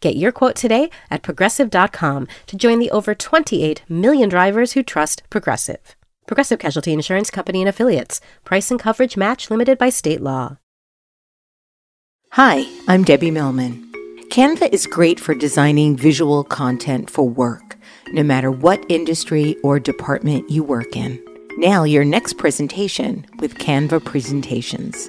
Get your quote today at progressive.com to join the over 28 million drivers who trust Progressive. Progressive Casualty Insurance Company and Affiliates. Price and coverage match limited by state law. Hi, I'm Debbie Millman. Canva is great for designing visual content for work, no matter what industry or department you work in. Now, your next presentation with Canva Presentations.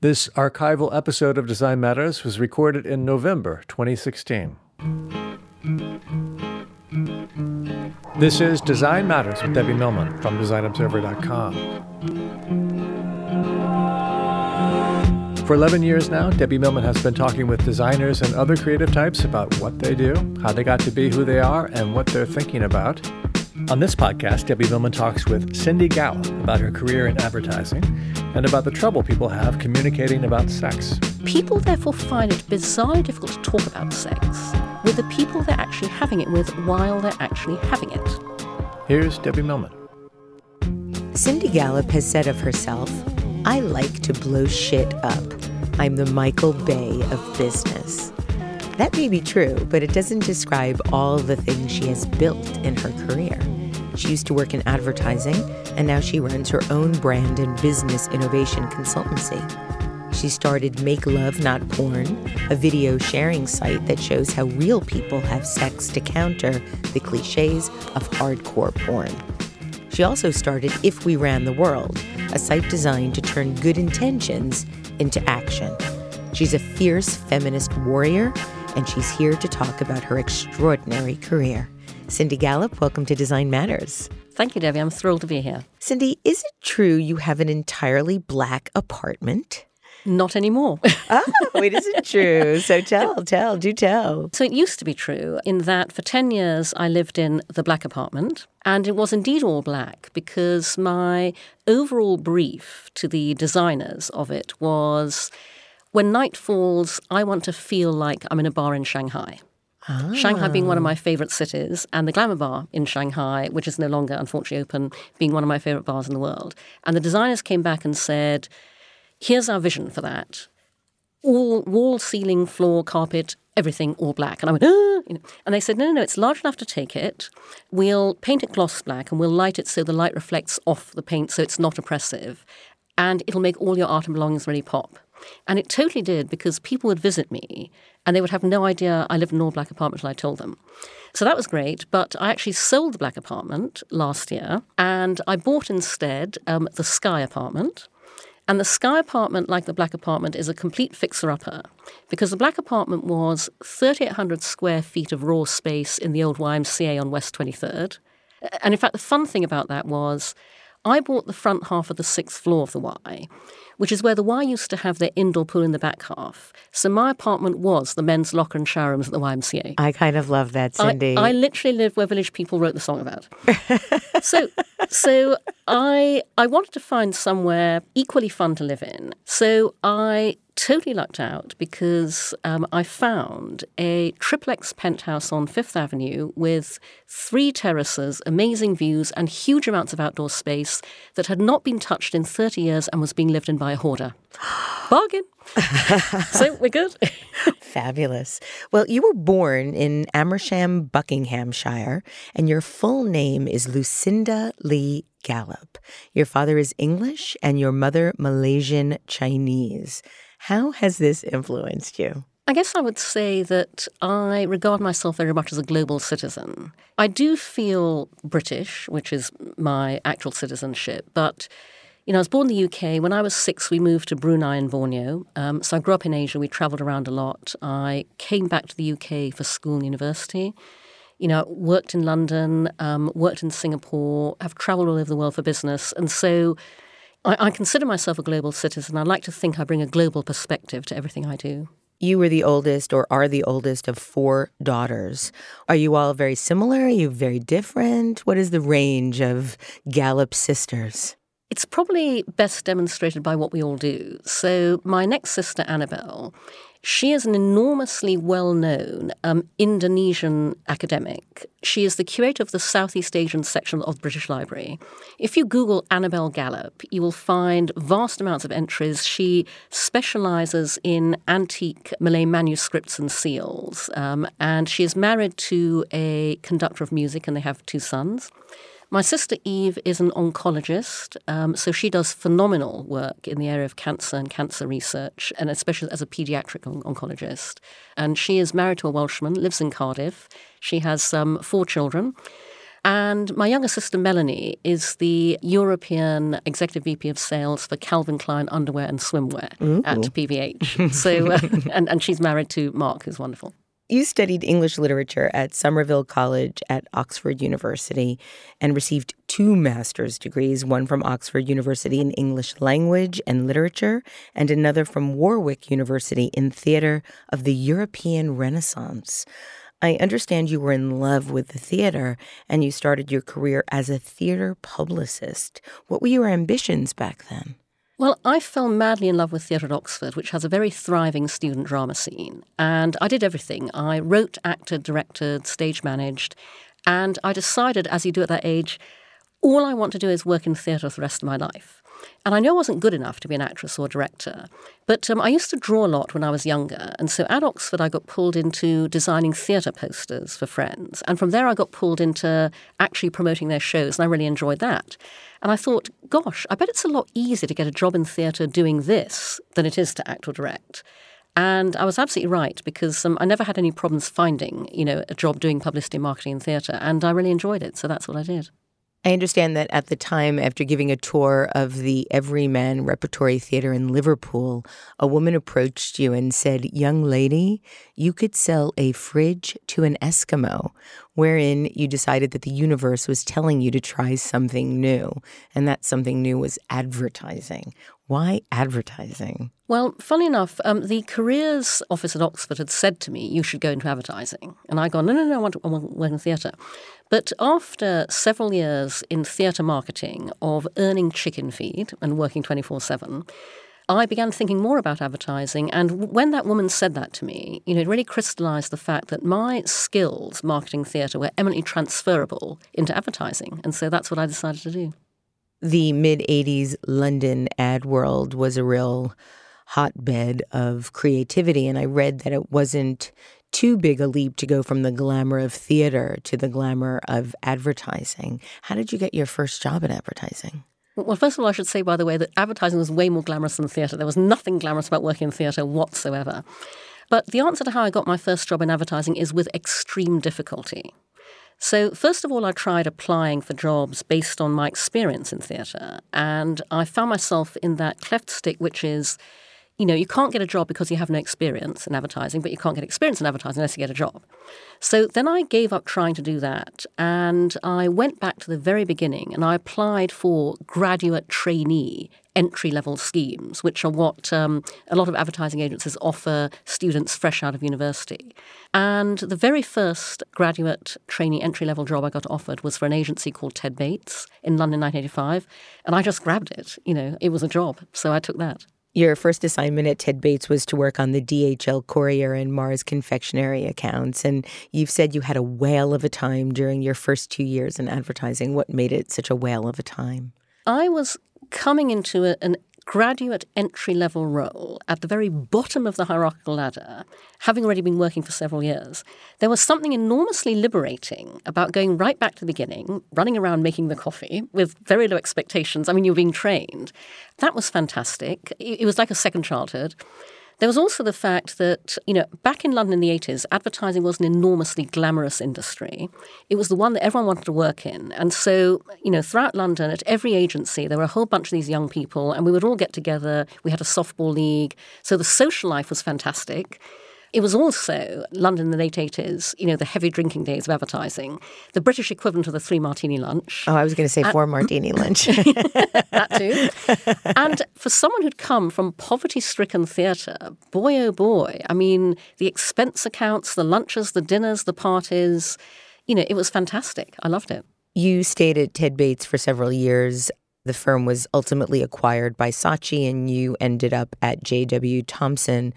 This archival episode of Design Matters was recorded in November 2016. This is Design Matters with Debbie Millman from DesignObserver.com. For 11 years now, Debbie Millman has been talking with designers and other creative types about what they do, how they got to be who they are, and what they're thinking about. On this podcast, Debbie Millman talks with Cindy Gallop about her career in advertising and about the trouble people have communicating about sex. People therefore find it bizarrely difficult to talk about sex with the people they're actually having it with while they're actually having it. Here's Debbie Millman. Cindy Gallop has said of herself, I like to blow shit up. I'm the Michael Bay of business. That may be true, but it doesn't describe all the things she has built in her career. She used to work in advertising, and now she runs her own brand and business innovation consultancy. She started Make Love Not Porn, a video sharing site that shows how real people have sex to counter the cliches of hardcore porn. She also started If We Ran the World, a site designed to turn good intentions into action. She's a fierce feminist warrior, and she's here to talk about her extraordinary career. Cindy Gallop, welcome to Design Matters. Thank you, Debbie. I'm thrilled to be here. Cindy, is it true you have an entirely black apartment? Not anymore. oh, it isn't true. So tell, tell, do tell. So it used to be true in that for 10 years I lived in the black apartment, and it was indeed all black because my overall brief to the designers of it was when night falls, I want to feel like I'm in a bar in Shanghai. Ah. Shanghai being one of my favorite cities, and the Glamour Bar in Shanghai, which is no longer unfortunately open, being one of my favorite bars in the world. And the designers came back and said, Here's our vision for that. All wall, ceiling, floor, carpet, everything all black. And I went, ah! You know. and they said, no, no, no, it's large enough to take it. We'll paint it gloss black and we'll light it so the light reflects off the paint so it's not oppressive. And it'll make all your art and belongings really pop. And it totally did because people would visit me and they would have no idea I lived in an all black apartment until I told them. So that was great, but I actually sold the black apartment last year and I bought instead um, the Sky apartment and the Sky apartment, like the Black apartment, is a complete fixer upper because the Black apartment was 3,800 square feet of raw space in the old YMCA on West 23rd. And in fact, the fun thing about that was I bought the front half of the sixth floor of the Y, which is where the Y used to have their indoor pool in the back half. So my apartment was the men's locker and shower rooms at the YMCA. I kind of love that, Cindy. I, I literally lived where Village People wrote the song about. so, so I I wanted to find somewhere equally fun to live in. So I totally lucked out because um, I found a triplex penthouse on Fifth Avenue with three terraces, amazing views, and huge amounts of outdoor space that had not been touched in 30 years and was being lived in by a hoarder. Bargain. so we're good. Fabulous. Well, you were born in Amersham, Buckinghamshire, and your full name is Lucinda Lee Gallop. Your father is English and your mother Malaysian Chinese. How has this influenced you? I guess I would say that I regard myself very much as a global citizen. I do feel British, which is my actual citizenship, but you know, I was born in the UK. When I was six, we moved to Brunei and Borneo. Um, so I grew up in Asia. We traveled around a lot. I came back to the UK for school and university. You know, worked in London, um, worked in Singapore, have traveled all over the world for business. And so I, I consider myself a global citizen. I like to think I bring a global perspective to everything I do. You were the oldest or are the oldest of four daughters. Are you all very similar? Are you very different? What is the range of Gallop sisters? It's probably best demonstrated by what we all do. So, my next sister, Annabelle, she is an enormously well known um, Indonesian academic. She is the curator of the Southeast Asian section of the British Library. If you Google Annabelle Gallop, you will find vast amounts of entries. She specializes in antique Malay manuscripts and seals, um, and she is married to a conductor of music, and they have two sons. My sister Eve is an oncologist, um, so she does phenomenal work in the area of cancer and cancer research, and especially as a pediatric on- oncologist. And she is married to a Welshman, lives in Cardiff. She has um, four children. And my younger sister Melanie is the European Executive VP of Sales for Calvin Klein underwear and swimwear Ooh. at PVH. So, uh, and, and she's married to Mark, who's wonderful. You studied English literature at Somerville College at Oxford University and received two master's degrees, one from Oxford University in English language and literature, and another from Warwick University in theater of the European Renaissance. I understand you were in love with the theater and you started your career as a theater publicist. What were your ambitions back then? Well, I fell madly in love with theatre at Oxford, which has a very thriving student drama scene. And I did everything. I wrote, acted, directed, stage managed. And I decided, as you do at that age, all I want to do is work in theatre for the rest of my life. And I know I wasn't good enough to be an actress or director, but um, I used to draw a lot when I was younger. And so at Oxford, I got pulled into designing theatre posters for friends. And from there, I got pulled into actually promoting their shows, and I really enjoyed that. And I thought, gosh, I bet it's a lot easier to get a job in theatre doing this than it is to act or direct. And I was absolutely right because um, I never had any problems finding, you know, a job doing publicity and marketing in theatre, and I really enjoyed it. So that's what I did. I understand that at the time, after giving a tour of the Everyman Repertory Theatre in Liverpool, a woman approached you and said, Young lady, you could sell a fridge to an Eskimo, wherein you decided that the universe was telling you to try something new. And that something new was advertising. Why advertising? Well, funny enough, um, the careers office at Oxford had said to me, you should go into advertising. And I go, no, no, no, I want to, work in theatre. But after several years in theatre marketing of earning chicken feed and working 24 7, I began thinking more about advertising. And when that woman said that to me, you know, it really crystallized the fact that my skills marketing theatre were eminently transferable into advertising. And so that's what I decided to do the mid 80s London ad world was a real hotbed of creativity. And I read that it wasn't too big a leap to go from the glamour of theater to the glamour of advertising. How did you get your first job in advertising? Well, first of all, I should say, by the way, that advertising was way more glamorous than theatre. There was nothing glamorous about working in theatre whatsoever. But the answer to how I got my first job in advertising is with extreme difficulty. So, first of all, I tried applying for jobs based on my experience in theatre, and I found myself in that cleft stick, which is you know, you can't get a job because you have no experience in advertising, but you can't get experience in advertising unless you get a job. So then I gave up trying to do that and I went back to the very beginning and I applied for graduate trainee entry level schemes, which are what um, a lot of advertising agencies offer students fresh out of university. And the very first graduate trainee entry level job I got offered was for an agency called Ted Bates in London 1985. And I just grabbed it. You know, it was a job. So I took that. Your first assignment at Ted Bates was to work on the DHL Courier and Mars Confectionery accounts. And you've said you had a whale of a time during your first two years in advertising. What made it such a whale of a time? I was coming into a, an graduate entry level role at the very bottom of the hierarchical ladder, having already been working for several years, there was something enormously liberating about going right back to the beginning, running around making the coffee with very low expectations. I mean, you're being trained. That was fantastic. It was like a second childhood. There was also the fact that, you know, back in London in the 80s, advertising was an enormously glamorous industry. It was the one that everyone wanted to work in. And so, you know, throughout London, at every agency, there were a whole bunch of these young people, and we would all get together. We had a softball league. So the social life was fantastic. It was also London in the late 80s, you know, the heavy drinking days of advertising, the British equivalent of the three martini lunch. Oh, I was going to say four martini lunch. that too. and for someone who'd come from poverty stricken theatre, boy oh boy, I mean, the expense accounts, the lunches, the dinners, the parties, you know, it was fantastic. I loved it. You stayed at Ted Bates for several years. The firm was ultimately acquired by Saatchi, and you ended up at J.W. Thompson.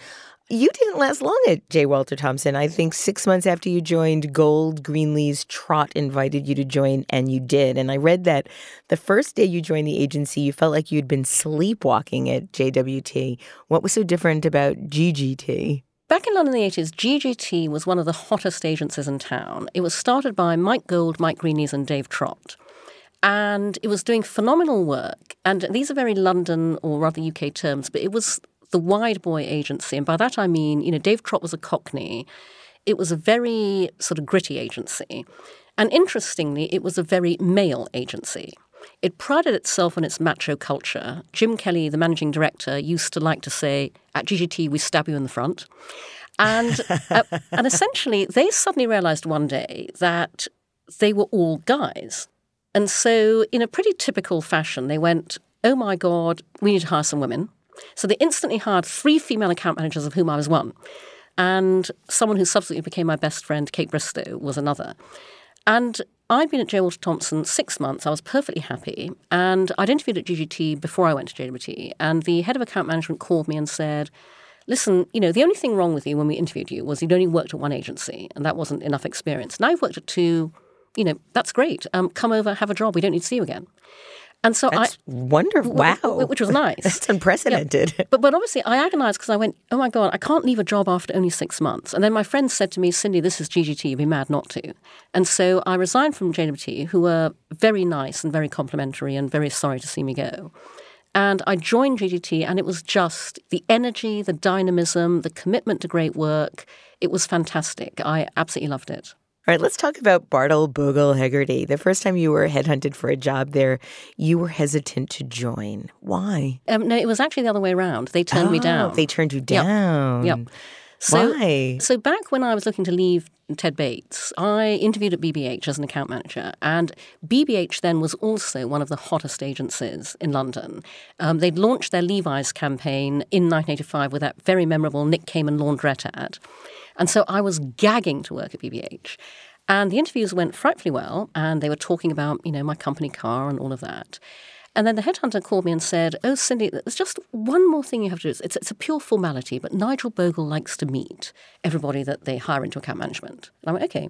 You didn't last long at J. Walter Thompson. I think six months after you joined Gold, Greenlees Trott invited you to join, and you did. And I read that the first day you joined the agency, you felt like you'd been sleepwalking at JWT. What was so different about GGT? Back in London in the 80s, GGT was one of the hottest agencies in town. It was started by Mike Gold, Mike Greenlees, and Dave Trott And it was doing phenomenal work. And these are very London or rather UK terms, but it was the wide boy agency. And by that I mean, you know, Dave Trott was a cockney. It was a very sort of gritty agency. And interestingly, it was a very male agency. It prided itself on its macho culture. Jim Kelly, the managing director, used to like to say, at GGT, we stab you in the front. And, uh, and essentially, they suddenly realized one day that they were all guys. And so, in a pretty typical fashion, they went, oh my God, we need to hire some women. So they instantly hired three female account managers, of whom I was one. And someone who subsequently became my best friend, Kate Bristow, was another. And I'd been at J. Walter Thompson six months. I was perfectly happy. And I'd interviewed at GGT before I went to JWT. And the head of account management called me and said, Listen, you know, the only thing wrong with you when we interviewed you was you'd only worked at one agency, and that wasn't enough experience. Now you've worked at two, you know, that's great. Um, come over, have a job. We don't need to see you again. And so That's I wonderful. Wow, which was nice. That's unprecedented. Yeah. But but obviously I agonized because I went, oh my god, I can't leave a job after only six months. And then my friend said to me, Cindy, this is GGT. You'd be mad not to. And so I resigned from JWT, who were very nice and very complimentary and very sorry to see me go. And I joined GGT, and it was just the energy, the dynamism, the commitment to great work. It was fantastic. I absolutely loved it. All right, let's talk about Bartle Bogle Hegarty. The first time you were headhunted for a job there, you were hesitant to join. Why? Um, no, it was actually the other way around. They turned oh, me down. They turned you down. Yep. yep. So, Why? So back when I was looking to leave Ted Bates, I interviewed at BBH as an account manager, and BBH then was also one of the hottest agencies in London. Um, they'd launched their Levi's campaign in 1985 with that very memorable Nick Kamen laundrette ad. And so I was gagging to work at BBH. And the interviews went frightfully well, and they were talking about, you know, my company car and all of that. And then the headhunter called me and said, Oh, Cindy, there's just one more thing you have to do. It's, it's a pure formality, but Nigel Bogle likes to meet everybody that they hire into account management. And I went, Okay.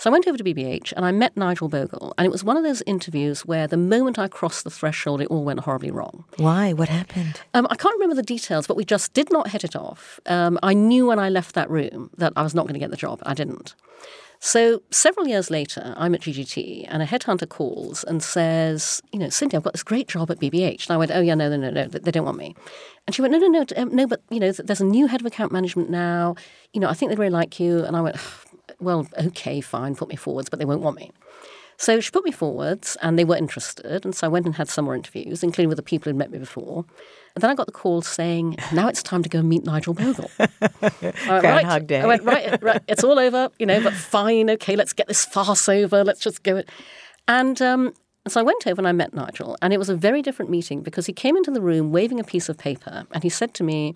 So I went over to BBH and I met Nigel Bogle. And it was one of those interviews where the moment I crossed the threshold, it all went horribly wrong. Why? What happened? Um, I can't remember the details, but we just did not hit it off. Um, I knew when I left that room that I was not going to get the job. I didn't. So several years later, I'm at GGT, and a headhunter calls and says, "You know, Cindy, I've got this great job at BBH." And I went, "Oh yeah, no, no, no, no, they don't want me." And she went, "No, no, no, um, no, but you know, there's a new head of account management now. You know, I think they'd really like you." And I went, well, okay, fine, put me forwards, but they won't want me. So she put me forwards and they were interested. And so I went and had some more interviews, including with the people who'd met me before. And then I got the call saying, now it's time to go and meet Nigel Bogle. I went, right. Day. I went, right, right, it's all over, you know, but fine, okay, let's get this farce over. Let's just go. And um, so I went over and I met Nigel. And it was a very different meeting because he came into the room waving a piece of paper and he said to me,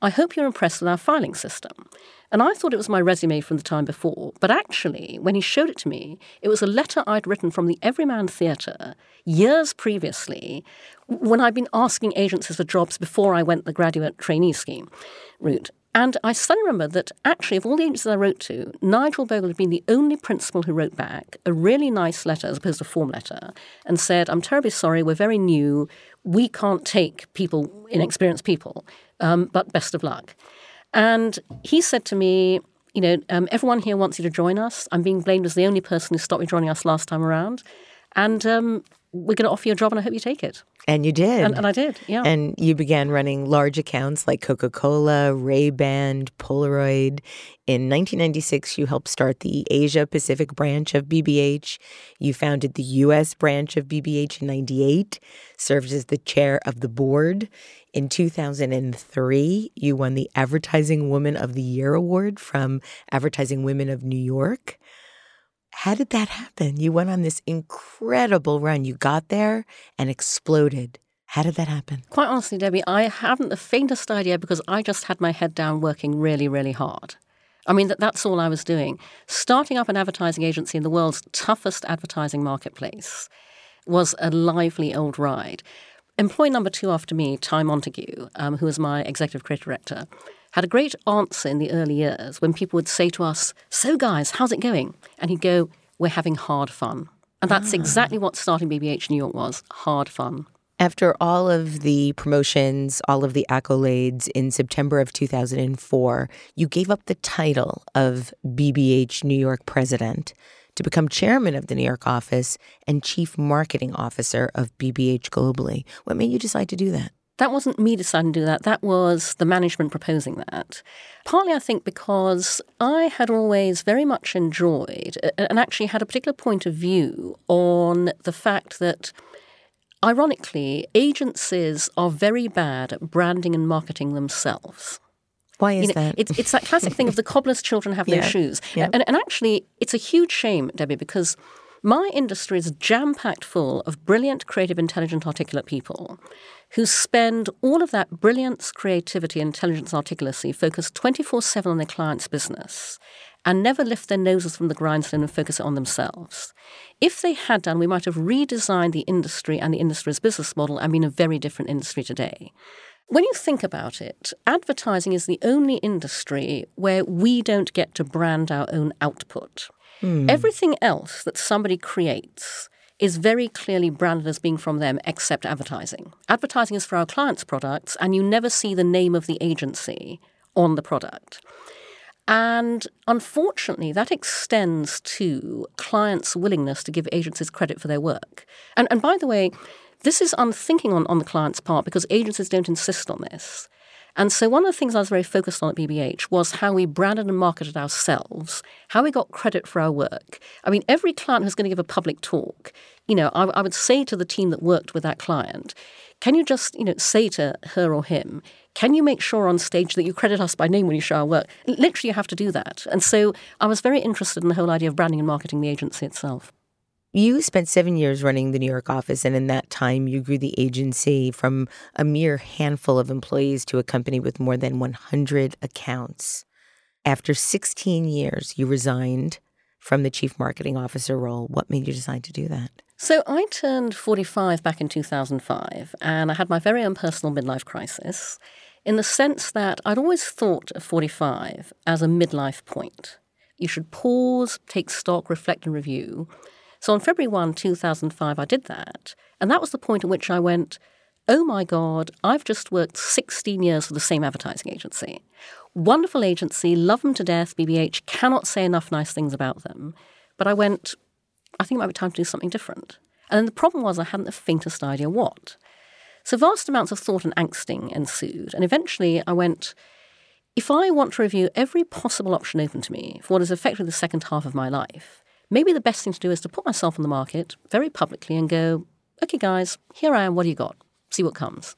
I hope you're impressed with our filing system. And I thought it was my resume from the time before, but actually, when he showed it to me, it was a letter I'd written from the Everyman Theatre years previously when I'd been asking agencies for jobs before I went the graduate trainee scheme route. And I suddenly remember that actually, of all the agencies I wrote to, Nigel Bogle had been the only principal who wrote back a really nice letter as opposed to a form letter and said, I'm terribly sorry, we're very new. We can't take people, inexperienced people, um, but best of luck. And he said to me, you know, um, everyone here wants you to join us. I'm being blamed as the only person who stopped me joining us last time around. And um, we're going to offer you a job, and I hope you take it. And you did. And, and I did, yeah. And you began running large accounts like Coca Cola, Ray Ban, Polaroid. In 1996, you helped start the Asia Pacific branch of BBH. You founded the U.S. branch of BBH in 98, served as the chair of the board. In 2003, you won the Advertising Woman of the Year award from Advertising Women of New York. How did that happen? You went on this incredible run. You got there and exploded. How did that happen? Quite honestly, Debbie, I haven't the faintest idea because I just had my head down working really, really hard. I mean, that, that's all I was doing. Starting up an advertising agency in the world's toughest advertising marketplace was a lively old ride. Employee number two after me, Ty Montague, um, who was my executive creative director, had a great answer in the early years when people would say to us, So, guys, how's it going? And he'd go, We're having hard fun. And that's ah. exactly what starting BBH New York was hard fun. After all of the promotions, all of the accolades in September of 2004, you gave up the title of BBH New York president to become chairman of the New York office and chief marketing officer of BBH globally. What made you decide to do that? That wasn't me deciding to do that. That was the management proposing that. Partly, I think, because I had always very much enjoyed and actually had a particular point of view on the fact that, ironically, agencies are very bad at branding and marketing themselves. Why is you know, that? It's, it's that classic thing of the cobbler's children have yeah. no shoes. Yeah. And, and actually, it's a huge shame, Debbie, because my industry is jam packed full of brilliant, creative, intelligent, articulate people who spend all of that brilliance, creativity, intelligence, articulacy focused 24 7 on their client's business and never lift their noses from the grindstone and focus it on themselves. If they had done, we might have redesigned the industry and the industry's business model and been a very different industry today. When you think about it, advertising is the only industry where we don't get to brand our own output. Mm. Everything else that somebody creates is very clearly branded as being from them except advertising. Advertising is for our clients' products, and you never see the name of the agency on the product. And unfortunately, that extends to clients' willingness to give agencies credit for their work. And, and by the way, this is unthinking on, on the client's part because agencies don't insist on this. And so one of the things I was very focused on at BBH was how we branded and marketed ourselves, how we got credit for our work. I mean, every client who's going to give a public talk, you know, I, I would say to the team that worked with that client, can you just, you know, say to her or him, can you make sure on stage that you credit us by name when you show our work? Literally, you have to do that. And so I was very interested in the whole idea of branding and marketing the agency itself. You spent seven years running the New York office, and in that time, you grew the agency from a mere handful of employees to a company with more than 100 accounts. After 16 years, you resigned from the chief marketing officer role. What made you decide to do that? So, I turned 45 back in 2005, and I had my very own personal midlife crisis in the sense that I'd always thought of 45 as a midlife point. You should pause, take stock, reflect, and review so on February 1, 2005, I did that. And that was the point at which I went, oh my God, I've just worked 16 years for the same advertising agency. Wonderful agency, love them to death, BBH, cannot say enough nice things about them. But I went, I think it might be time to do something different. And then the problem was I hadn't the faintest idea what. So vast amounts of thought and angsting ensued. And eventually I went, if I want to review every possible option open to me for what is effectively the second half of my life, maybe the best thing to do is to put myself on the market very publicly and go, okay, guys, here I am. What do you got? See what comes.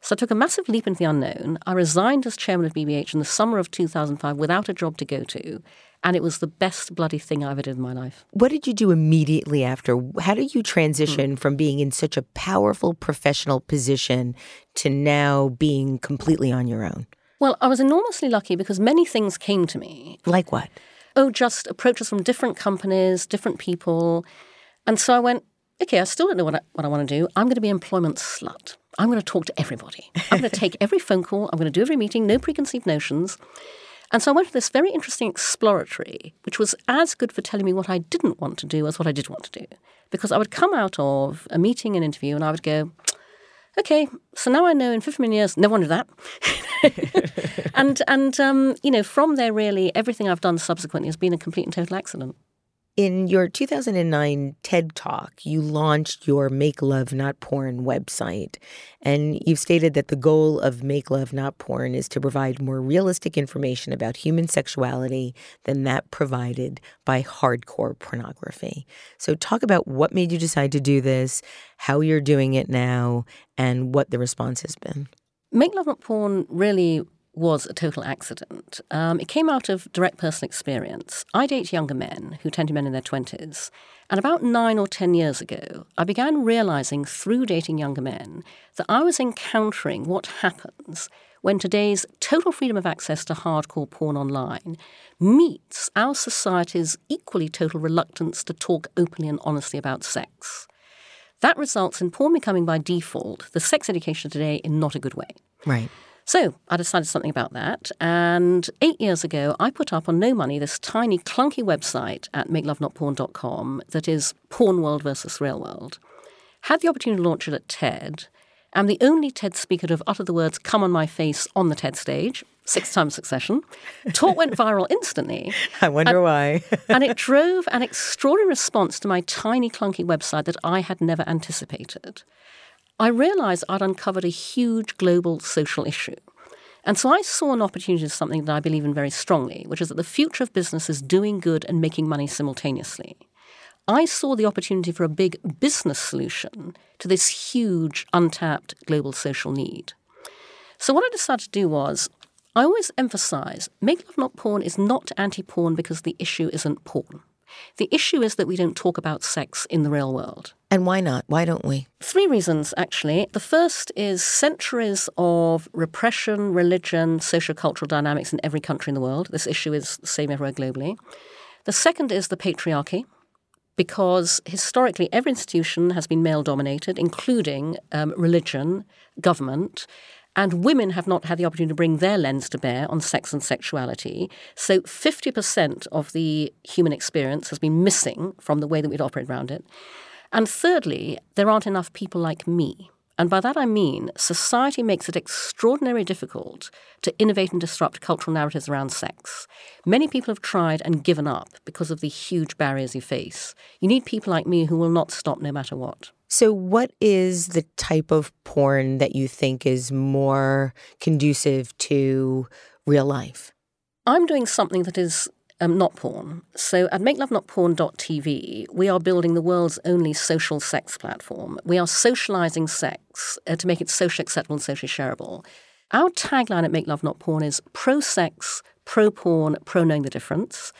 So I took a massive leap into the unknown. I resigned as chairman of BBH in the summer of 2005 without a job to go to. And it was the best bloody thing I ever did in my life. What did you do immediately after? How did you transition mm. from being in such a powerful professional position to now being completely on your own? Well, I was enormously lucky because many things came to me. Like what? Oh, just approaches from different companies, different people. And so I went, okay, I still don't know what I, what I want to do. I'm going to be employment slut. I'm going to talk to everybody. I'm going to take every phone call. I'm going to do every meeting, no preconceived notions. And so I went to this very interesting exploratory, which was as good for telling me what I didn't want to do as what I did want to do. Because I would come out of a meeting, an interview, and I would go, okay, so now I know in 50 million years, no one did that. and, and um, you know, from there, really, everything I've done subsequently has been a complete and total accident. In your 2009 TED Talk, you launched your Make Love Not Porn website. And you've stated that the goal of Make Love Not Porn is to provide more realistic information about human sexuality than that provided by hardcore pornography. So, talk about what made you decide to do this, how you're doing it now, and what the response has been. Make Love Not Porn really was a total accident. Um, it came out of direct personal experience. I date younger men who tend to be men in their 20s. And about nine or 10 years ago, I began realizing through dating younger men that I was encountering what happens when today's total freedom of access to hardcore porn online meets our society's equally total reluctance to talk openly and honestly about sex. That results in porn becoming by default the sex education today in not a good way. Right. So I decided something about that. And eight years ago, I put up on no money this tiny, clunky website at makelovenotporn.com that is porn world versus real world. Had the opportunity to launch it at TED. I'm the only TED speaker to have uttered the words come on my face on the TED stage, six times succession. Talk went viral instantly. I wonder and, why. and it drove an extraordinary response to my tiny, clunky website that I had never anticipated. I realized I'd uncovered a huge global social issue. And so I saw an opportunity to something that I believe in very strongly, which is that the future of business is doing good and making money simultaneously. I saw the opportunity for a big business solution to this huge, untapped global social need. So, what I decided to do was I always emphasize Make Love Not Porn is not anti porn because the issue isn't porn. The issue is that we don't talk about sex in the real world. And why not? Why don't we? Three reasons, actually. The first is centuries of repression, religion, socio-cultural dynamics in every country in the world. This issue is the same everywhere globally. The second is the patriarchy, because historically every institution has been male dominated, including um, religion, government, and women have not had the opportunity to bring their lens to bear on sex and sexuality. So 50% of the human experience has been missing from the way that we'd operate around it. And thirdly, there aren't enough people like me. And by that I mean society makes it extraordinarily difficult to innovate and disrupt cultural narratives around sex. Many people have tried and given up because of the huge barriers you face. You need people like me who will not stop no matter what. So, what is the type of porn that you think is more conducive to real life? I'm doing something that is um, not porn. So at makelovenotporn.tv, we are building the world's only social sex platform. We are socializing sex uh, to make it socially acceptable and socially shareable. Our tagline at Make Love Not Porn is pro sex, pro porn, pro knowing the difference.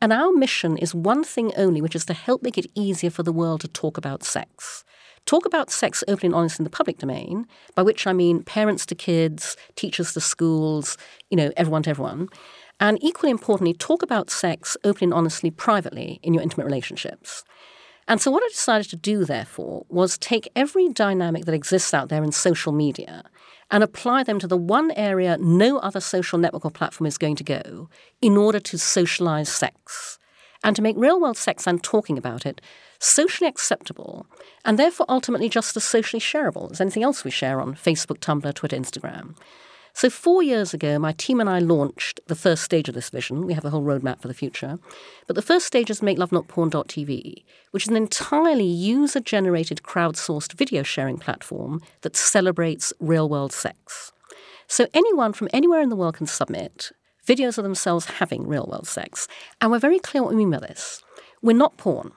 And our mission is one thing only, which is to help make it easier for the world to talk about sex. Talk about sex openly and honestly in the public domain, by which I mean parents to kids, teachers to schools, you know, everyone to everyone. And equally importantly, talk about sex openly and honestly privately in your intimate relationships. And so, what I decided to do, therefore, was take every dynamic that exists out there in social media and apply them to the one area no other social network or platform is going to go in order to socialize sex and to make real world sex and talking about it socially acceptable and therefore ultimately just as socially shareable as anything else we share on Facebook, Tumblr, Twitter, Instagram. So, four years ago, my team and I launched the first stage of this vision. We have a whole roadmap for the future. But the first stage is MakeLoveNotPorn.tv, which is an entirely user generated, crowdsourced video sharing platform that celebrates real world sex. So, anyone from anywhere in the world can submit videos of themselves having real world sex. And we're very clear what we mean by this. We're not porn,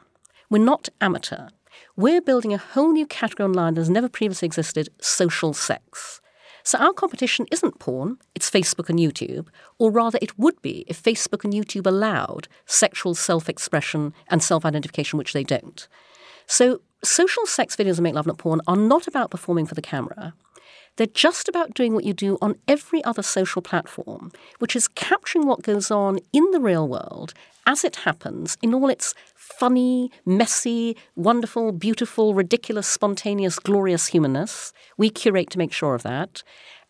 we're not amateur. We're building a whole new category online that has never previously existed social sex. So our competition isn't porn, it's Facebook and YouTube, or rather it would be if Facebook and YouTube allowed sexual self expression and self identification, which they don't. So social sex videos and Make Love Not Porn are not about performing for the camera. They're just about doing what you do on every other social platform, which is capturing what goes on in the real world as it happens in all its funny, messy, wonderful, beautiful, ridiculous, spontaneous, glorious humanness. We curate to make sure of that.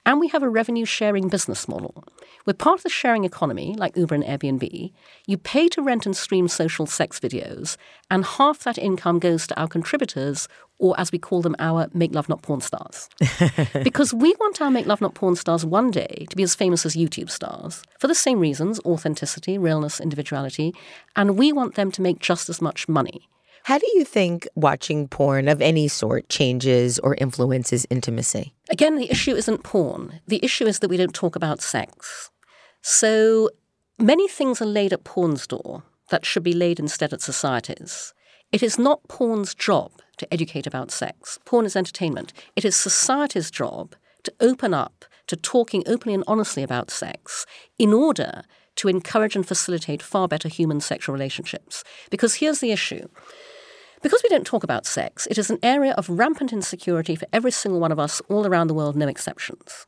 And we have a revenue sharing business model. We're part of the sharing economy, like Uber and Airbnb. You pay to rent and stream social sex videos, and half that income goes to our contributors, or as we call them, our Make Love Not Porn stars. because we want our Make Love Not Porn stars one day to be as famous as YouTube stars, for the same reasons authenticity, realness, individuality, and we want them to make just as much money. How do you think watching porn of any sort changes or influences intimacy? Again, the issue isn't porn. The issue is that we don't talk about sex. So many things are laid at porn's door that should be laid instead at society's. It is not porn's job to educate about sex. Porn is entertainment. It is society's job to open up to talking openly and honestly about sex in order to encourage and facilitate far better human sexual relationships. Because here's the issue because we don't talk about sex, it is an area of rampant insecurity for every single one of us all around the world, no exceptions.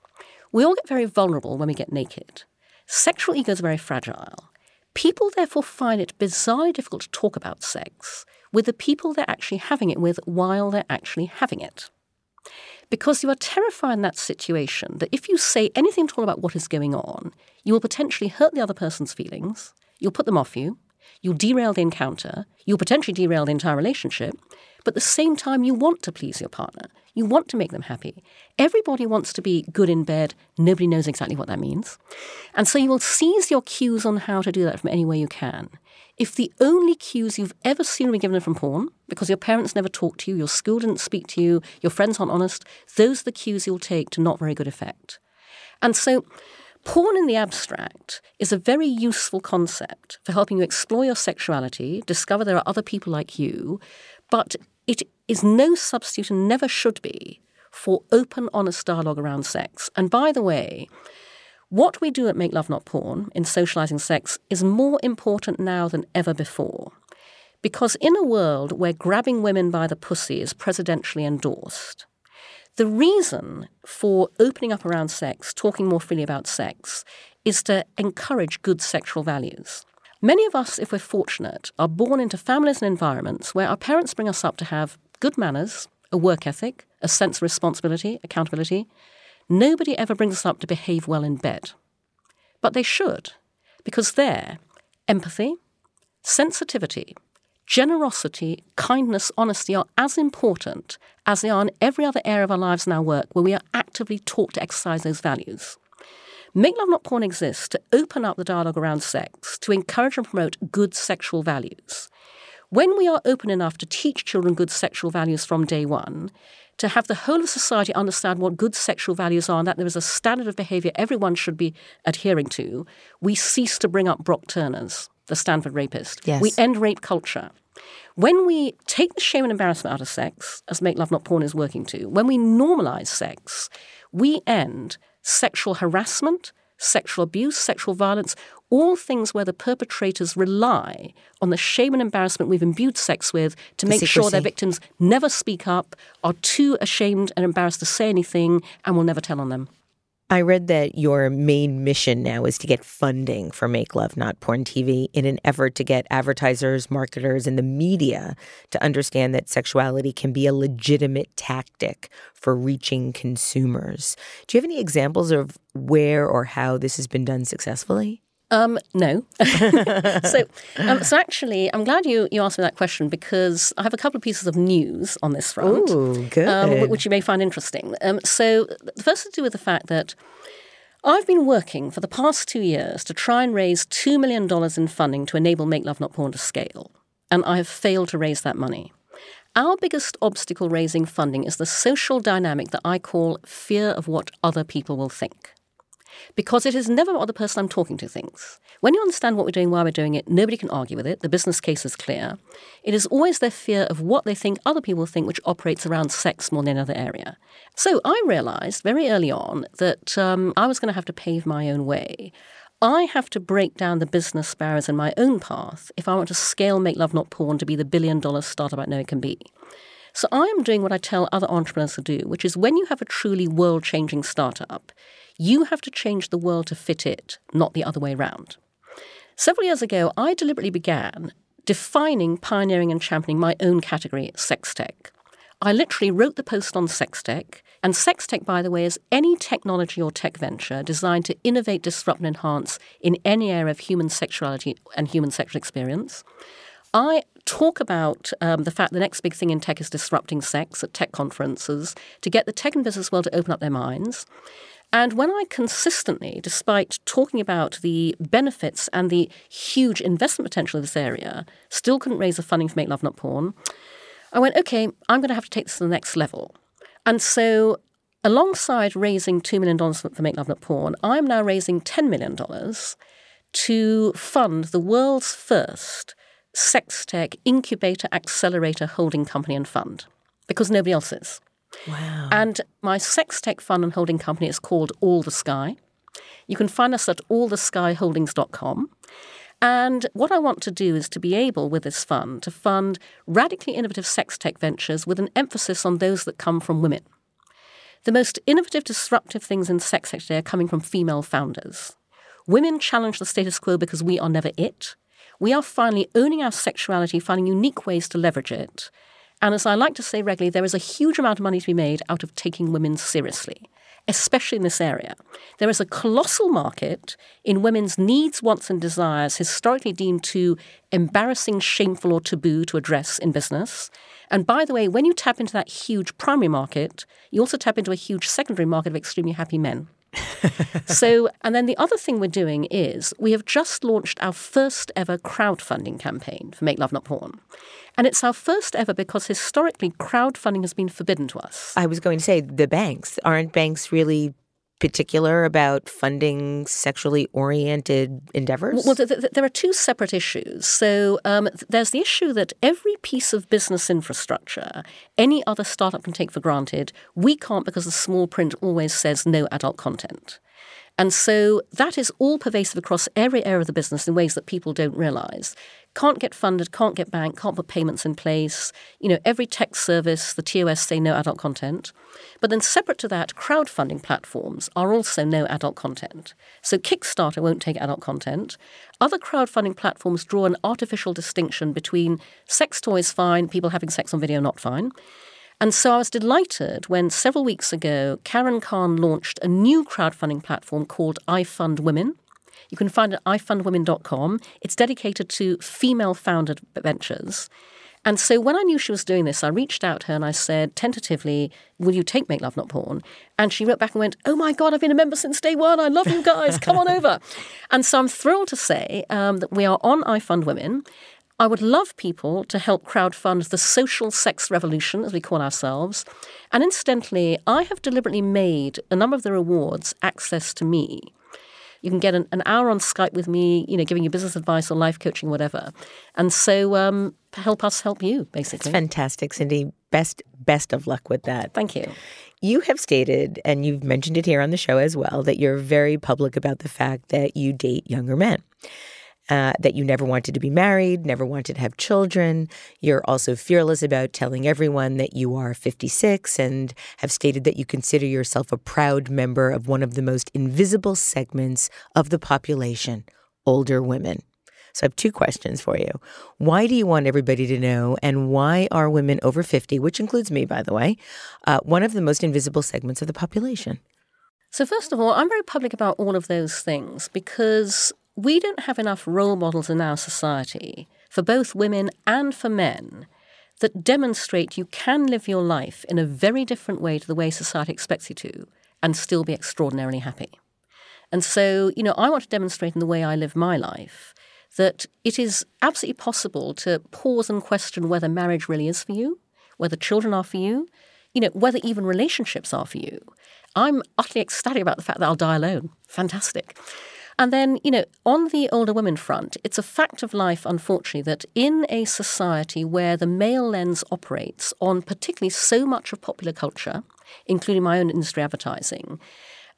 We all get very vulnerable when we get naked. Sexual ego is very fragile. People therefore find it bizarrely difficult to talk about sex with the people they're actually having it with while they're actually having it. Because you are terrified in that situation that if you say anything at all about what is going on, you will potentially hurt the other person's feelings, you'll put them off you, You'll derail the encounter, you'll potentially derail the entire relationship, but at the same time, you want to please your partner. You want to make them happy. Everybody wants to be good in bed. Nobody knows exactly what that means. And so you will seize your cues on how to do that from any way you can. If the only cues you've ever seen were given from porn, because your parents never talked to you, your school didn't speak to you, your friends aren't honest, those are the cues you'll take to not very good effect. And so Porn in the abstract is a very useful concept for helping you explore your sexuality, discover there are other people like you, but it is no substitute and never should be for open, honest dialogue around sex. And by the way, what we do at Make Love Not Porn in socializing sex is more important now than ever before. Because in a world where grabbing women by the pussy is presidentially endorsed, the reason for opening up around sex, talking more freely about sex, is to encourage good sexual values. Many of us, if we're fortunate, are born into families and environments where our parents bring us up to have good manners, a work ethic, a sense of responsibility, accountability. Nobody ever brings us up to behave well in bed. But they should, because there, empathy, sensitivity, generosity, kindness, honesty are as important as they are in every other area of our lives and our work where we are actively taught to exercise those values. Make Love Not Porn exists to open up the dialogue around sex, to encourage and promote good sexual values. When we are open enough to teach children good sexual values from day one, to have the whole of society understand what good sexual values are and that there is a standard of behavior everyone should be adhering to, we cease to bring up Brock Turner's the Stanford rapist. Yes. We end rape culture. When we take the shame and embarrassment out of sex, as Make Love Not Porn is working to, when we normalize sex, we end sexual harassment, sexual abuse, sexual violence, all things where the perpetrators rely on the shame and embarrassment we've imbued sex with to The make sure their victims never speak up, are too ashamed and embarrassed to say anything, and will never tell on them. I read that your main mission now is to get funding for Make Love Not Porn TV in an effort to get advertisers, marketers, and the media to understand that sexuality can be a legitimate tactic for reaching consumers. Do you have any examples of where or how this has been done successfully? Um, no. so, um, so actually, I'm glad you, you asked me that question because I have a couple of pieces of news on this front, Ooh, good. um, which you may find interesting. Um, so, the first to do with the fact that I've been working for the past two years to try and raise $2 million in funding to enable Make Love Not Porn to scale, and I have failed to raise that money. Our biggest obstacle raising funding is the social dynamic that I call fear of what other people will think because it is never what the person I'm talking to thinks. When you understand what we're doing, why we're doing it, nobody can argue with it. The business case is clear. It is always their fear of what they think other people think, which operates around sex more than any other area. So I realized very early on that um, I was going to have to pave my own way. I have to break down the business barriers in my own path if I want to scale Make Love Not Porn to be the billion dollar startup I know it can be. So I am doing what I tell other entrepreneurs to do, which is when you have a truly world changing startup, you have to change the world to fit it, not the other way around. Several years ago, I deliberately began defining, pioneering, and championing my own category, sex tech. I literally wrote the post on sex tech. And sex tech, by the way, is any technology or tech venture designed to innovate, disrupt, and enhance in any area of human sexuality and human sexual experience. I talk about um, the fact the next big thing in tech is disrupting sex at tech conferences to get the tech and business world to open up their minds. And when I consistently, despite talking about the benefits and the huge investment potential of this area, still couldn't raise the funding for Make Love Not Porn, I went, okay, I'm going to have to take this to the next level. And so, alongside raising $2 million for Make Love Not Porn, I'm now raising $10 million to fund the world's first sex tech incubator accelerator holding company and fund because nobody else is. Wow. And my sex tech fund and holding company is called All the Sky. You can find us at alltheskyholdings.com. And what I want to do is to be able, with this fund, to fund radically innovative sex tech ventures with an emphasis on those that come from women. The most innovative, disruptive things in sex tech today are coming from female founders. Women challenge the status quo because we are never it. We are finally owning our sexuality, finding unique ways to leverage it. And as I like to say regularly, there is a huge amount of money to be made out of taking women seriously, especially in this area. There is a colossal market in women's needs, wants, and desires, historically deemed too embarrassing, shameful, or taboo to address in business. And by the way, when you tap into that huge primary market, you also tap into a huge secondary market of extremely happy men. So, and then the other thing we're doing is we have just launched our first ever crowdfunding campaign for Make Love Not Porn. And it's our first ever because historically crowdfunding has been forbidden to us. I was going to say the banks. Aren't banks really particular about funding sexually oriented endeavors? Well, th- th- there are two separate issues. So um, th- there's the issue that every piece of business infrastructure any other startup can take for granted, we can't because the small print always says no adult content. And so that is all pervasive across every area of the business in ways that people don't realize. Can't get funded, can't get banked, can't put payments in place. You know, every tech service, the TOS say no adult content. But then separate to that, crowdfunding platforms are also no adult content. So Kickstarter won't take adult content. Other crowdfunding platforms draw an artificial distinction between sex toys fine, people having sex on video not fine. And so I was delighted when several weeks ago Karen Cahn launched a new crowdfunding platform called iFund Women. You can find it at ifundwomen.com. It's dedicated to female founded ventures. And so when I knew she was doing this, I reached out to her and I said, tentatively, will you take Make Love Not Porn? And she wrote back and went, oh my God, I've been a member since day one. I love you guys. Come on over. And so I'm thrilled to say um, that we are on iFund Women. I would love people to help crowdfund the social sex revolution, as we call ourselves. And incidentally, I have deliberately made a number of the rewards access to me. You can get an, an hour on Skype with me, you know, giving you business advice or life coaching, whatever. And so um, help us help you, basically. It's fantastic, Cindy. Best best of luck with that. Thank you. You have stated, and you've mentioned it here on the show as well, that you're very public about the fact that you date younger men uh, that you never wanted to be married, never wanted to have children. You're also fearless about telling everyone that you are 56 and have stated that you consider yourself a proud member of one of the most invisible segments of the population older women. So I have two questions for you. Why do you want everybody to know, and why are women over 50, which includes me, by the way, uh, one of the most invisible segments of the population? So, first of all, I'm very public about all of those things because we don't have enough role models in our society for both women and for men that demonstrate you can live your life in a very different way to the way society expects you to and still be extraordinarily happy. And so, you know, I want to demonstrate in the way I live my life that it is absolutely possible to pause and question whether marriage really is for you, whether children are for you, you know, whether even relationships are for you. I'm utterly ecstatic about the fact that I'll die alone. Fantastic. And then, you know, on the older women front, it's a fact of life, unfortunately, that in a society where the male lens operates on particularly so much of popular culture, including my own industry advertising,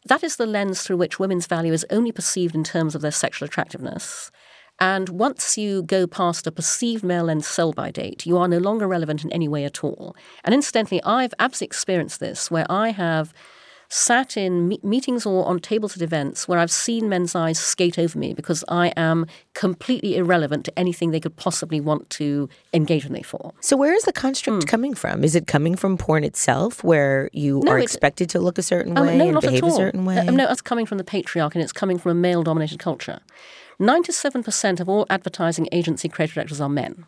that is the lens through which women's value is only perceived in terms of their sexual attractiveness. And once you go past a perceived male lens sell by date, you are no longer relevant in any way at all. And incidentally, I've absolutely experienced this where I have sat in me- meetings or on tables at events where I've seen men's eyes skate over me because I am completely irrelevant to anything they could possibly want to engage with me for. So, where is the construct Hmm. coming from? Is it coming from porn itself, where you No, are expected to look a certain Um, way no, and not behave at all. a certain way? Uh, no, that's coming from the patriarch and it's coming from a male dominated culture. 97% of all advertising agency creative directors are men.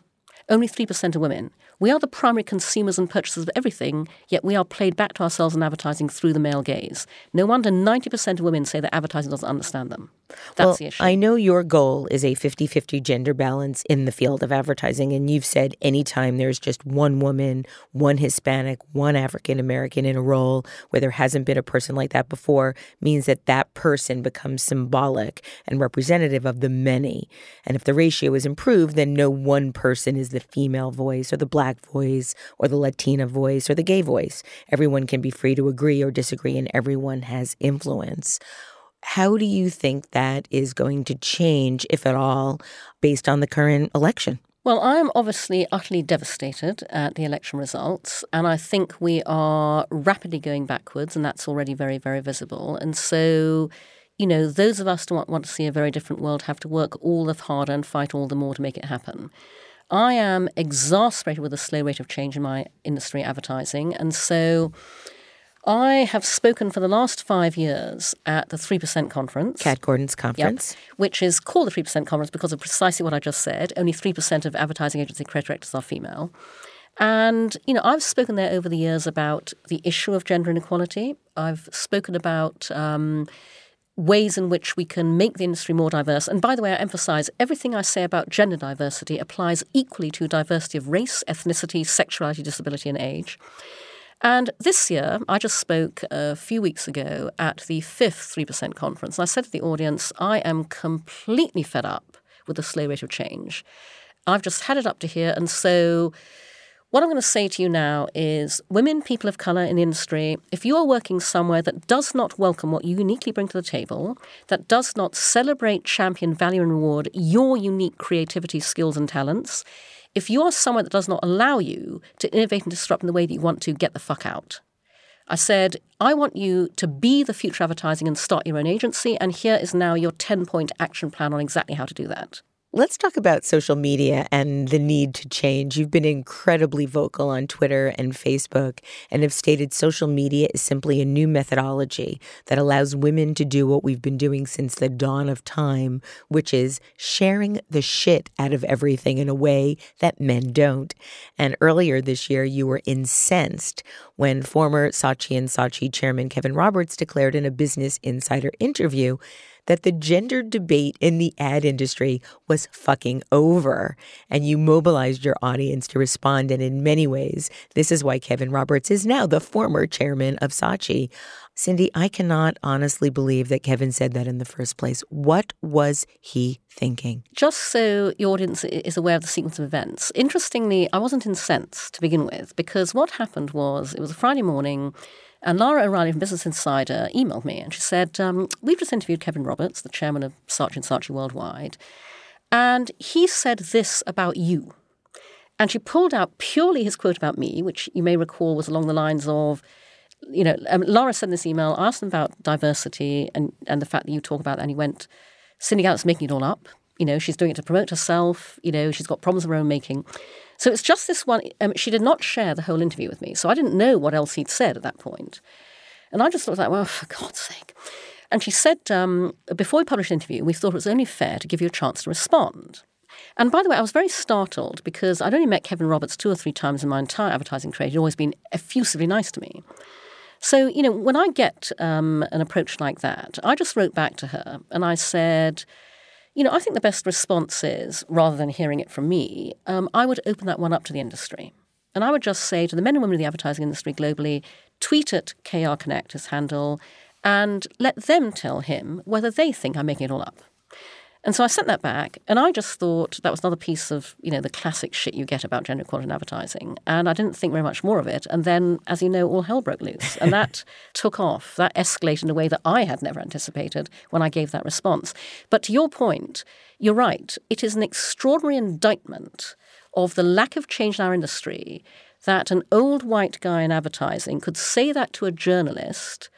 Only 3% are women. We are the primary consumers and purchasers of everything, yet we are played back to ourselves in advertising through the male gaze. No wonder 90% of women say that advertising doesn't understand them. That's well, the issue. I know your goal is a 50 50 gender balance in the field of advertising. And you've said anytime there's just one woman, one Hispanic, one African American in a role where there hasn't been a person like that before means that that person becomes symbolic and representative of the many. And if the ratio is improved, then no one person is the female voice or the black voice or the Latina voice or the gay voice. Everyone can be free to agree or disagree, and everyone has influence. How do you think that is going to change, if at all, based on the current election? Well, I am obviously utterly devastated at the election results, and I think we are rapidly going backwards, and that's already very, very visible. And so, you know, those of us who want, want to see a very different world have to work all the harder and fight all the more to make it happen. I am exasperated with the slow rate of change in my industry advertising, and so I have spoken for the last five years at the 3% conference. Kat Gordon's conference. Yep, which is called the 3% conference because of precisely what I just said. Only 3% of advertising agency creative directors are female. And, you know, I've spoken there over the years about the issue of gender inequality. I've spoken about um, ways in which we can make the industry more diverse. And by the way, I emphasize everything I say about gender diversity applies equally to diversity of race, ethnicity, sexuality, disability, and age. And this year, I just spoke a few weeks ago at the fifth 3% conference. And I said to the audience, I am completely fed up with the slow rate of change. I've just had it up to here. And so, what I'm going to say to you now is women, people of colour in industry, if you are working somewhere that does not welcome what you uniquely bring to the table, that does not celebrate, champion, value, and reward your unique creativity, skills, and talents, if you are someone that does not allow you to innovate and disrupt in the way that you want to, get the fuck out. I said, I want you to be the future advertising and start your own agency. And here is now your 10 point action plan on exactly how to do that. Let's talk about social media and the need to change. You've been incredibly vocal on Twitter and Facebook and have stated social media is simply a new methodology that allows women to do what we've been doing since the dawn of time, which is sharing the shit out of everything in a way that men don't. And earlier this year, you were incensed when former Saatchi and Saatchi chairman Kevin Roberts declared in a Business Insider interview that the gender debate in the ad industry was fucking over. And you mobilized your audience to respond. And in many ways, this is why Kevin Roberts is now the former chairman of Saatchi. Cindy, I cannot honestly believe that Kevin said that in the first place. What was he thinking? Just so your audience is aware of the sequence of events, interestingly, I wasn't incensed to begin with because what happened was it was a Friday morning. And Lara O'Reilly from Business Insider emailed me and she said, um, We've just interviewed Kevin Roberts, the chairman of Saatchi and Saatchi Worldwide, and he said this about you. And she pulled out purely his quote about me, which you may recall was along the lines of, you know, um, Laura sent this email, asked him about diversity and, and the fact that you talk about that. And he went, Cindy Gallop's making it all up. You know, she's doing it to promote herself. You know, she's got problems of her own making. So it's just this one. Um, she did not share the whole interview with me. So I didn't know what else he'd said at that point. And I just thought, like, well, for God's sake. And she said, um, before we published the interview, we thought it was only fair to give you a chance to respond. And by the way, I was very startled because I'd only met Kevin Roberts two or three times in my entire advertising career. He'd always been effusively nice to me. So, you know, when I get um, an approach like that, I just wrote back to her and I said, you know, I think the best response is, rather than hearing it from me, um, I would open that one up to the industry. And I would just say to the men and women of the advertising industry globally, tweet at KR Connect, his handle, and let them tell him whether they think I'm making it all up. And so I sent that back, and I just thought that was another piece of, you know, the classic shit you get about gender equality in advertising. And I didn't think very much more of it. And then, as you know, all hell broke loose. And that took off. That escalated in a way that I had never anticipated when I gave that response. But to your point, you're right. It is an extraordinary indictment of the lack of change in our industry that an old white guy in advertising could say that to a journalist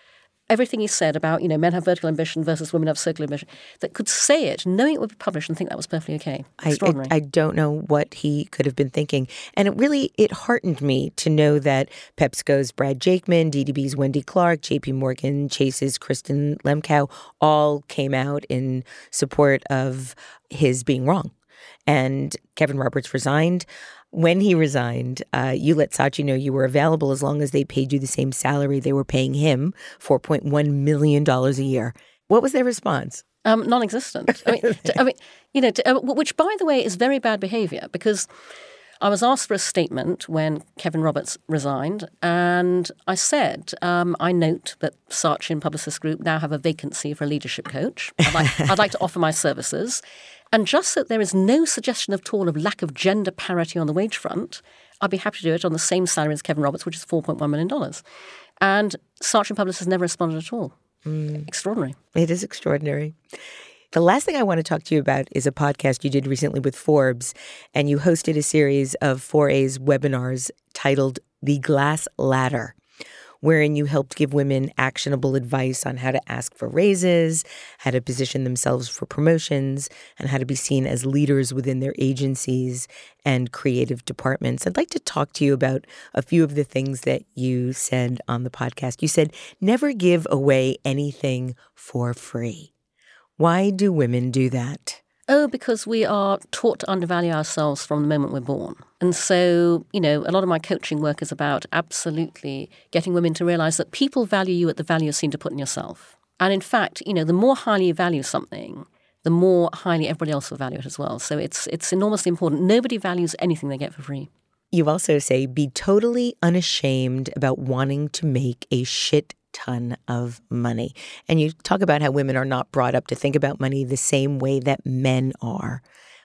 everything he said about, you know, men have vertical ambition versus women have circular ambition, that could say it, knowing it would be published and think that was perfectly okay. I, I, I don't know what he could have been thinking. And it really, it heartened me to know that PepsiCo's Brad Jakeman, DDB's Wendy Clark, JP Morgan, Chase's Kristin Lemkau all came out in support of his being wrong. And Kevin Roberts resigned. When he resigned, uh, you let Saatchi know you were available as long as they paid you the same salary they were paying him, $4.1 million a year. What was their response? Um, non-existent. I mean, to, I mean, you know, to, uh, which, by the way, is very bad behaviour because I was asked for a statement when Kevin Roberts resigned, and I said, um, I note that Saatchi and Publicis Group now have a vacancy for a leadership coach. I'd like, I'd like to offer my services. And just that there is no suggestion at all of lack of gender parity on the wage front, I'd be happy to do it on the same salary as Kevin Roberts, which is $4.1 million. And Saatchi Publicis has never responded at all. Mm. Extraordinary. It is extraordinary. The last thing I want to talk to you about is a podcast you did recently with Forbes, and you hosted a series of 4A's webinars titled The Glass Ladder wherein you helped give women actionable advice on how to ask for raises, how to position themselves for promotions, and how to be seen as leaders within their agencies and creative departments. I'd like to talk to you about a few of the things that you said on the podcast. You said, never give away anything for free. Why do women do that? Oh, because we are taught to undervalue ourselves from the moment we're born. And so, you know, a lot of my coaching work is about absolutely getting women to realize that people value you at the value you seem to put in yourself. And in fact, you know, the more highly you value something, the more highly everybody else will value it as well. So it's it's enormously important. Nobody values anything they get for free. You also say be totally unashamed about wanting to make a shit ton of money. And you talk about how women are not brought up to think about money the same way that men are.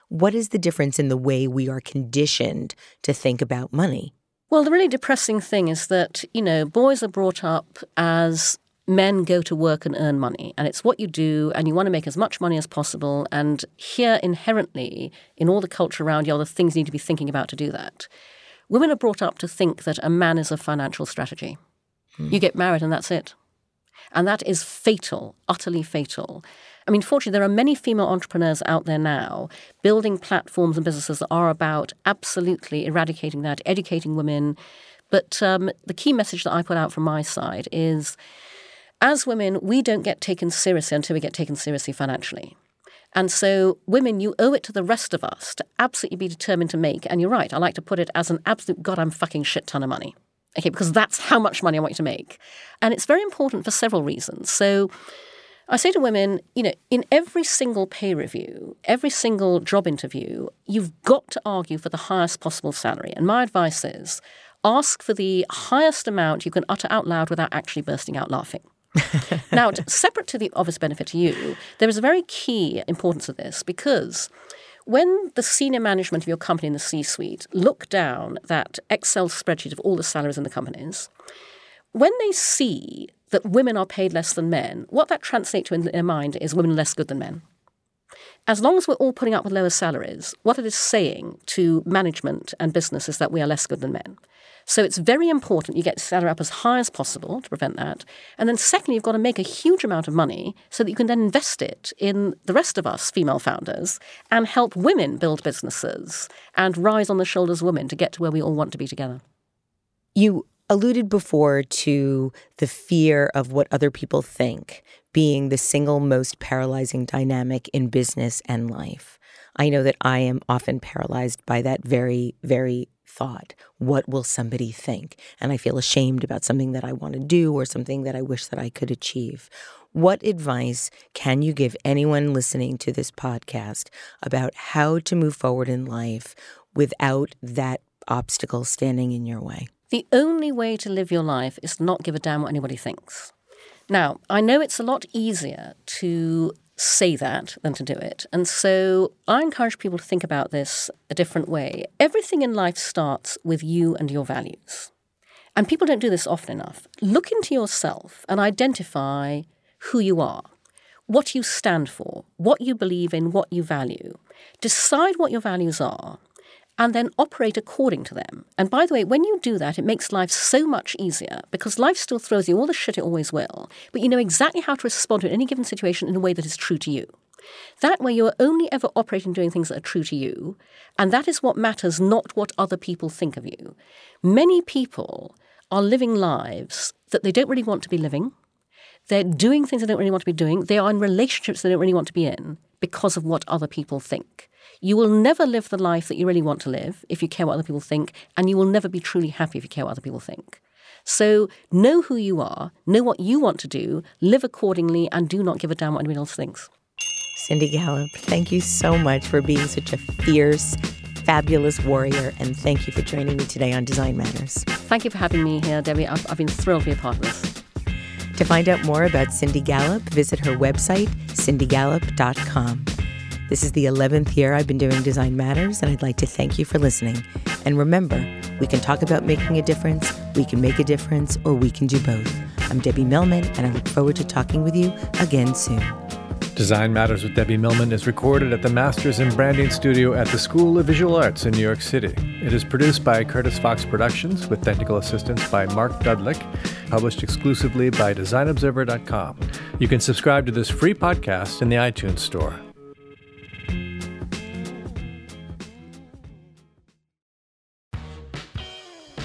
What is the difference in the way we are conditioned to think about money? Well, the really depressing thing is that, you know, boys are brought up as men go to work and earn money, and it's what you do, and you want to make as much money as possible. And here, inherently, in all the culture around you, are the things you need to be thinking about to do that. Women are brought up to think that a man is a financial strategy. Mm. You get married and that's it. And that is fatal, utterly fatal. I mean, fortunately, there are many female entrepreneurs out there now building platforms and businesses that are about absolutely eradicating that, educating women. But um, the key message that I put out from my side is as women, we don't get taken seriously until we get taken seriously financially. And so, women, you owe it to the rest of us to absolutely be determined to make, and you're right, I like to put it as an absolute goddamn fucking shit ton of money. Okay, because that's how much money I want you to make. And it's very important for several reasons. So I say to women, you know, in every single pay review, every single job interview, you've got to argue for the highest possible salary. And my advice is ask for the highest amount you can utter out loud without actually bursting out laughing. now, separate to the obvious benefit to you, there is a very key importance of this because when the senior management of your company in the C suite look down that Excel spreadsheet of all the salaries in the companies, when they see that women are paid less than men, what that translates to in their mind is women less good than men. As long as we're all putting up with lower salaries, what it is saying to management and business is that we are less good than men. So it's very important you get salary up as high as possible to prevent that. And then secondly, you've got to make a huge amount of money so that you can then invest it in the rest of us female founders and help women build businesses and rise on the shoulders of women to get to where we all want to be together. You alluded before to the fear of what other people think being the single most paralyzing dynamic in business and life. I know that I am often paralyzed by that very, very thought. What will somebody think? And I feel ashamed about something that I want to do or something that I wish that I could achieve. What advice can you give anyone listening to this podcast about how to move forward in life without that obstacle standing in your way? The only way to live your life is not give a damn what anybody thinks. Now, I know it's a lot easier to say that than to do it. And so I encourage people to think about this a different way. Everything in life starts with you and your values. And people don't do this often enough. Look into yourself and identify who you are, what you stand for, what you believe in, what you value. Decide what your values are and then operate according to them. And by the way, when you do that, it makes life so much easier because life still throws you all the shit it always will, but you know exactly how to respond to any given situation in a way that is true to you. That way, you're only ever operating doing things that are true to you, and that is what matters, not what other people think of you. Many people are living lives that they don't really want to be living. They're doing things they don't really want to be doing. They are in relationships they don't really want to be in because of what other people think. You will never live the life that you really want to live if you care what other people think, and you will never be truly happy if you care what other people think. So know who you are, know what you want to do, live accordingly, and do not give a damn what anyone else thinks. Cindy Gallop, thank you so much for being such a fierce, fabulous warrior, and thank you for joining me today on Design Matters. Thank you for having me here, Debbie. I've, I've been thrilled to be a part of this. To find out more about Cindy Gallop, visit her website, cindygallop.com. This is the 11th year I've been doing Design Matters, and I'd like to thank you for listening. And remember, we can talk about making a difference, we can make a difference, or we can do both. I'm Debbie Millman, and I look forward to talking with you again soon. Design Matters with Debbie Millman is recorded at the Masters in Branding Studio at the School of Visual Arts in New York City. It is produced by Curtis Fox Productions with technical assistance by Mark Dudlick, published exclusively by DesignObserver.com. You can subscribe to this free podcast in the iTunes Store.